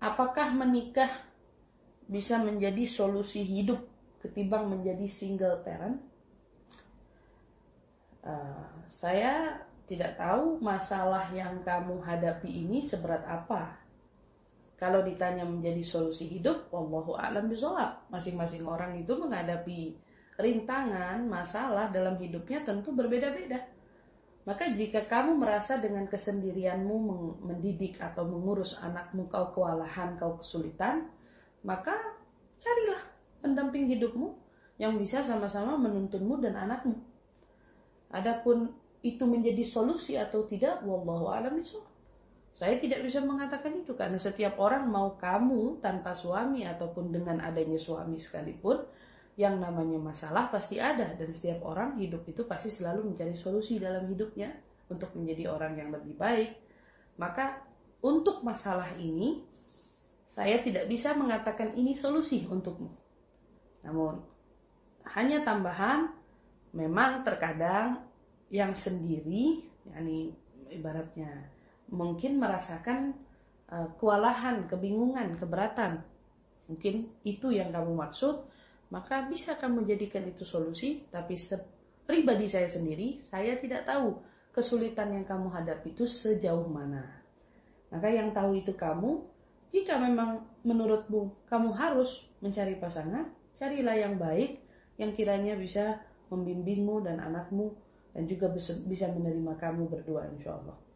apakah menikah bisa menjadi solusi hidup ketimbang menjadi single parent? Uh, saya tidak tahu masalah yang kamu hadapi ini seberat apa. Kalau ditanya menjadi solusi hidup, wallahu a'lam bishawab. Masing-masing orang itu menghadapi rintangan, masalah dalam hidupnya tentu berbeda-beda. Maka jika kamu merasa dengan kesendirianmu mendidik atau mengurus anakmu kau kewalahan, kau kesulitan, maka carilah pendamping hidupmu yang bisa sama-sama menuntunmu dan anakmu. Adapun itu menjadi solusi atau tidak, wallahu a'lam. Saya tidak bisa mengatakan itu karena setiap orang mau kamu tanpa suami ataupun dengan adanya suami sekalipun yang namanya masalah pasti ada dan setiap orang hidup itu pasti selalu mencari solusi dalam hidupnya untuk menjadi orang yang lebih baik. Maka untuk masalah ini saya tidak bisa mengatakan ini solusi untukmu. Namun hanya tambahan memang terkadang yang sendiri yakni ibaratnya mungkin merasakan uh, kewalahan, kebingungan, keberatan. Mungkin itu yang kamu maksud, maka bisa kamu jadikan itu solusi, tapi pribadi saya sendiri, saya tidak tahu kesulitan yang kamu hadapi itu sejauh mana. Maka yang tahu itu kamu, jika memang menurutmu kamu harus mencari pasangan, carilah yang baik, yang kiranya bisa membimbingmu dan anakmu, dan juga bisa menerima kamu berdua insya Allah.